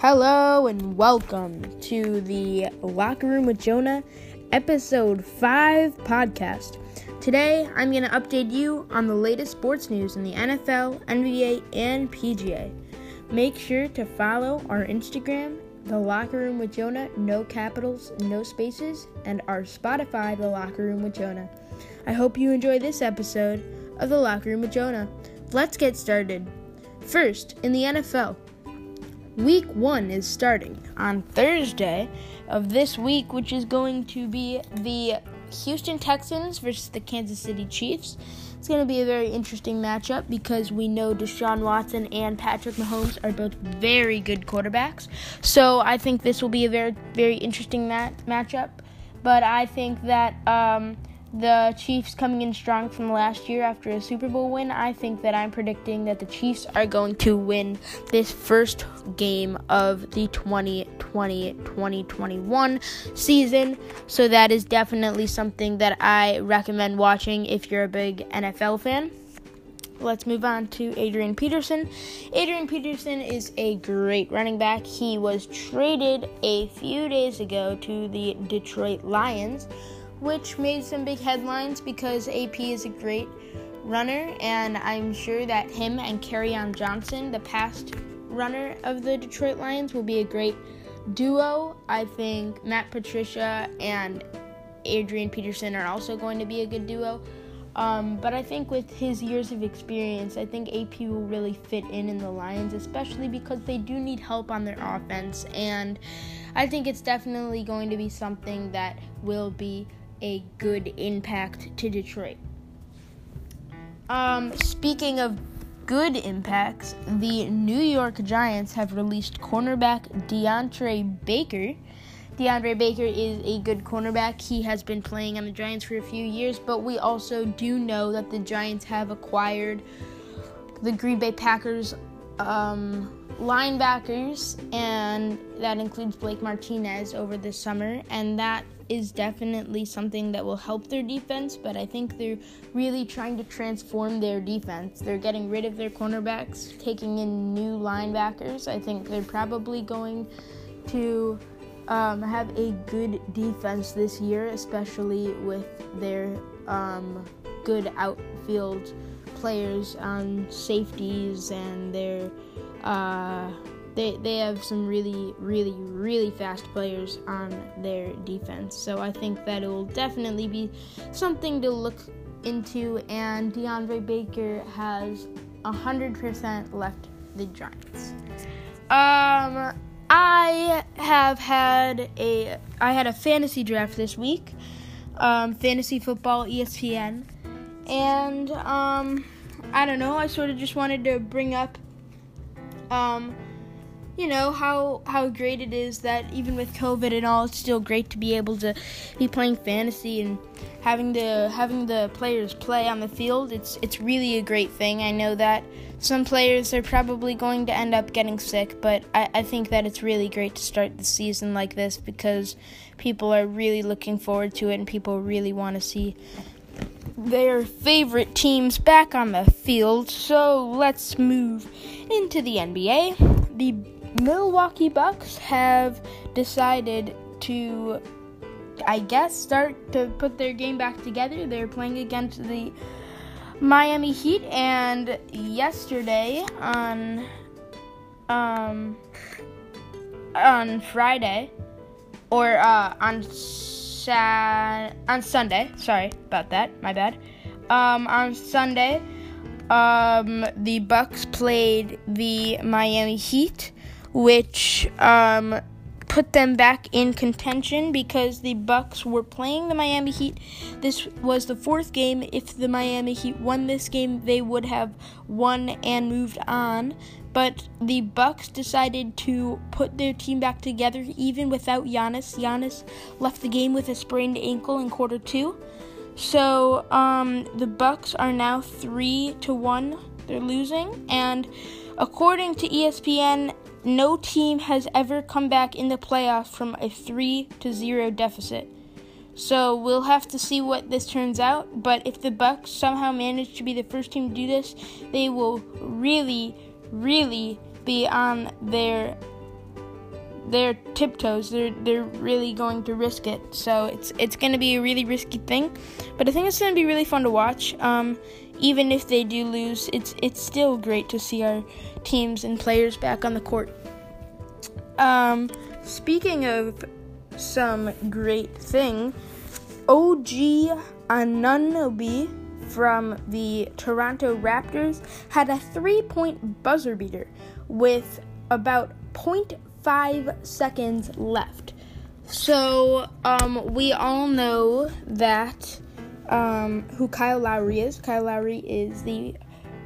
Hello and welcome to the Locker Room with Jonah, episode 5 podcast. Today, I'm going to update you on the latest sports news in the NFL, NBA, and PGA. Make sure to follow our Instagram, The Locker Room with Jonah, no capitals, no spaces, and our Spotify, The Locker Room with Jonah. I hope you enjoy this episode of The Locker Room with Jonah. Let's get started. First, in the NFL, Week 1 is starting on Thursday of this week, which is going to be the Houston Texans versus the Kansas City Chiefs. It's going to be a very interesting matchup because we know Deshaun Watson and Patrick Mahomes are both very good quarterbacks. So I think this will be a very, very interesting mat- matchup. But I think that um, the Chiefs coming in strong from last year after a Super Bowl win, I think that I'm predicting that the Chiefs are going to win this first game of the 2020 2021 season. So that is definitely something that I recommend watching if you're a big NFL fan. Let's move on to Adrian Peterson. Adrian Peterson is a great running back. He was traded a few days ago to the Detroit Lions which made some big headlines because AP is a great runner, and I'm sure that him and Kerryon Johnson, the past runner of the Detroit Lions, will be a great duo. I think Matt Patricia and Adrian Peterson are also going to be a good duo. Um, but I think with his years of experience, I think AP will really fit in in the Lions, especially because they do need help on their offense. And I think it's definitely going to be something that will be a good impact to Detroit. Um, speaking of good impacts, the New York Giants have released cornerback DeAndre Baker. DeAndre Baker is a good cornerback. He has been playing on the Giants for a few years, but we also do know that the Giants have acquired the Green Bay Packers um, linebackers, and that includes Blake Martinez over the summer, and that is definitely something that will help their defense, but I think they're really trying to transform their defense. They're getting rid of their cornerbacks, taking in new linebackers. I think they're probably going to um, have a good defense this year, especially with their um, good outfield players on safeties and their. Uh, they they have some really really really fast players on their defense. So I think that it will definitely be something to look into. And DeAndre Baker has hundred percent left the Giants. Um, I have had a I had a fantasy draft this week, um, fantasy football ESPN, and um, I don't know. I sort of just wanted to bring up um you know how how great it is that even with COVID and all, it's still great to be able to be playing fantasy and having the having the players play on the field. It's it's really a great thing. I know that some players are probably going to end up getting sick, but I, I think that it's really great to start the season like this because people are really looking forward to it and people really want to see their favorite teams back on the field. So let's move into the NBA. The Milwaukee Bucks have decided to, I guess, start to put their game back together. They're playing against the Miami Heat, and yesterday on um on Friday or uh, on On Sunday. Sorry about that. My bad. Um, on Sunday, um, the Bucks played the Miami Heat which um, put them back in contention because the Bucks were playing the Miami Heat. This was the fourth game. If the Miami Heat won this game, they would have won and moved on. But the Bucks decided to put their team back together even without Giannis. Giannis left the game with a sprained ankle in quarter two. So um, the Bucks are now three to one. They're losing, and according to ESPN, no team has ever come back in the playoffs from a 3 to 0 deficit. So we'll have to see what this turns out, but if the Bucks somehow manage to be the first team to do this, they will really really be on their their tiptoes. They're they're really going to risk it. So it's it's going to be a really risky thing, but I think it's going to be really fun to watch. Um, even if they do lose, it's it's still great to see our teams and players back on the court. Um, speaking of some great thing, OG Anunoby from the Toronto Raptors had a three-point buzzer beater with about 0.5 seconds left. So um, we all know that um, who Kyle Lowry is. Kyle Lowry is the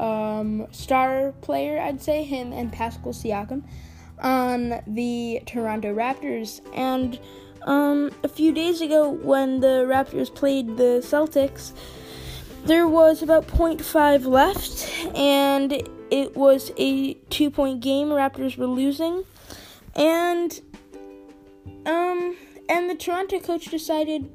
um, star player, I'd say, him and Pascal Siakam on the Toronto Raptors. And um, a few days ago, when the Raptors played the Celtics, there was about 0.5 left, and it was a two point game. Raptors were losing. And um and the Toronto coach decided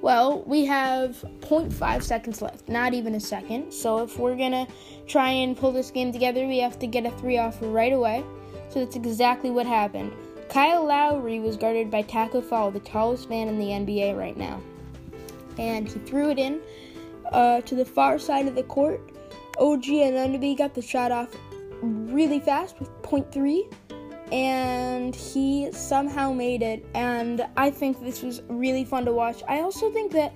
well, we have 0.5 seconds left, not even a second. So if we're going to try and pull this game together, we have to get a 3 off right away. So that's exactly what happened. Kyle Lowry was guarded by Tacko Fall, the tallest man in the NBA right now. And he threw it in uh, to the far side of the court. OG Anunoby got the shot off really fast with 0.3 and he somehow made it and i think this was really fun to watch i also think that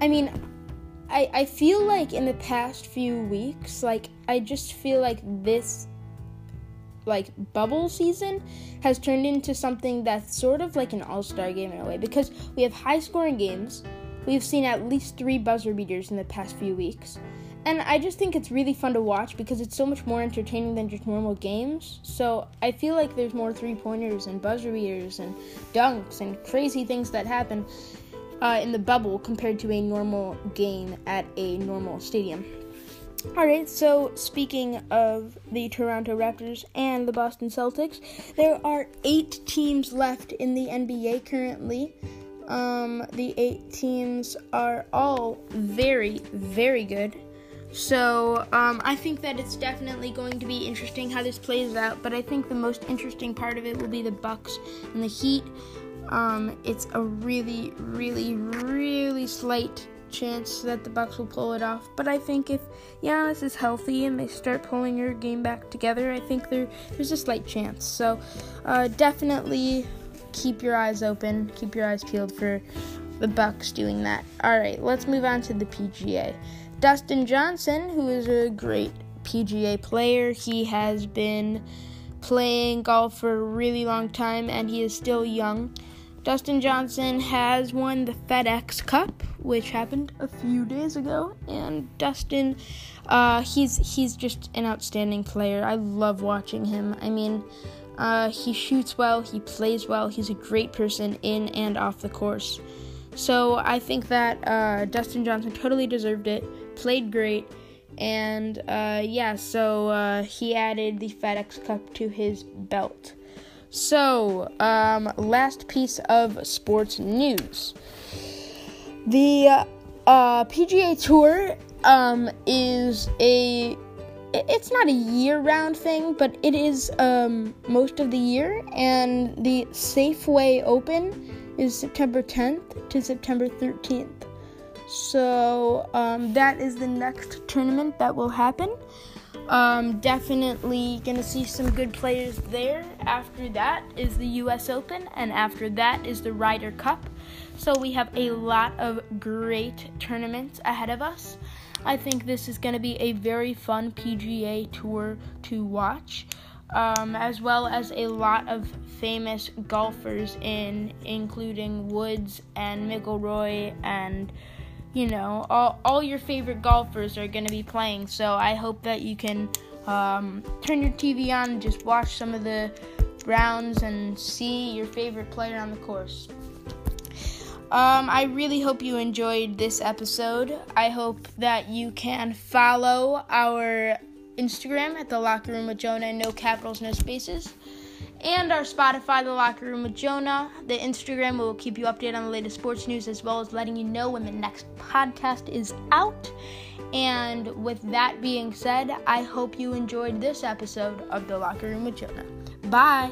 i mean i i feel like in the past few weeks like i just feel like this like bubble season has turned into something that's sort of like an all-star game in a way because we have high scoring games we've seen at least three buzzer beaters in the past few weeks and I just think it's really fun to watch because it's so much more entertaining than just normal games. So I feel like there's more three pointers and buzzer beaters and dunks and crazy things that happen uh, in the bubble compared to a normal game at a normal stadium. Alright, so speaking of the Toronto Raptors and the Boston Celtics, there are eight teams left in the NBA currently. Um, the eight teams are all very, very good. So um, I think that it's definitely going to be interesting how this plays out. But I think the most interesting part of it will be the Bucks and the Heat. Um, it's a really, really, really slight chance that the Bucks will pull it off. But I think if Giannis is healthy and they start pulling your game back together, I think there there's a slight chance. So uh, definitely keep your eyes open, keep your eyes peeled for the Bucks doing that. All right, let's move on to the PGA. Dustin Johnson, who is a great PGA player, he has been playing golf for a really long time and he is still young. Dustin Johnson has won the FedEx Cup, which happened a few days ago, and Dustin, uh, he's he's just an outstanding player. I love watching him. I mean, uh, he shoots well, he plays well, he's a great person in and off the course. So I think that uh, Dustin Johnson totally deserved it played great. And uh, yeah, so uh, he added the FedEx Cup to his belt. So, um, last piece of sports news. The uh, PGA Tour um, is a it's not a year-round thing, but it is um, most of the year. And the Safeway Open is September 10th to September 13th. So um, that is the next tournament that will happen. Um, definitely gonna see some good players there. After that is the U.S. Open, and after that is the Ryder Cup. So we have a lot of great tournaments ahead of us. I think this is gonna be a very fun PGA Tour to watch. Um, as well as a lot of famous golfers in including Woods and McIlroy and you know, all, all your favorite golfers are going to be playing. So I hope that you can um, turn your TV on and just watch some of the rounds and see your favorite player on the course. Um, I really hope you enjoyed this episode. I hope that you can follow our Instagram at the locker room with Jonah, no capitals, no spaces and our Spotify, The Locker Room with Jonah. The Instagram will keep you updated on the latest sports news as well as letting you know when the next podcast is out. And with that being said, I hope you enjoyed this episode of The Locker Room with Jonah. Bye.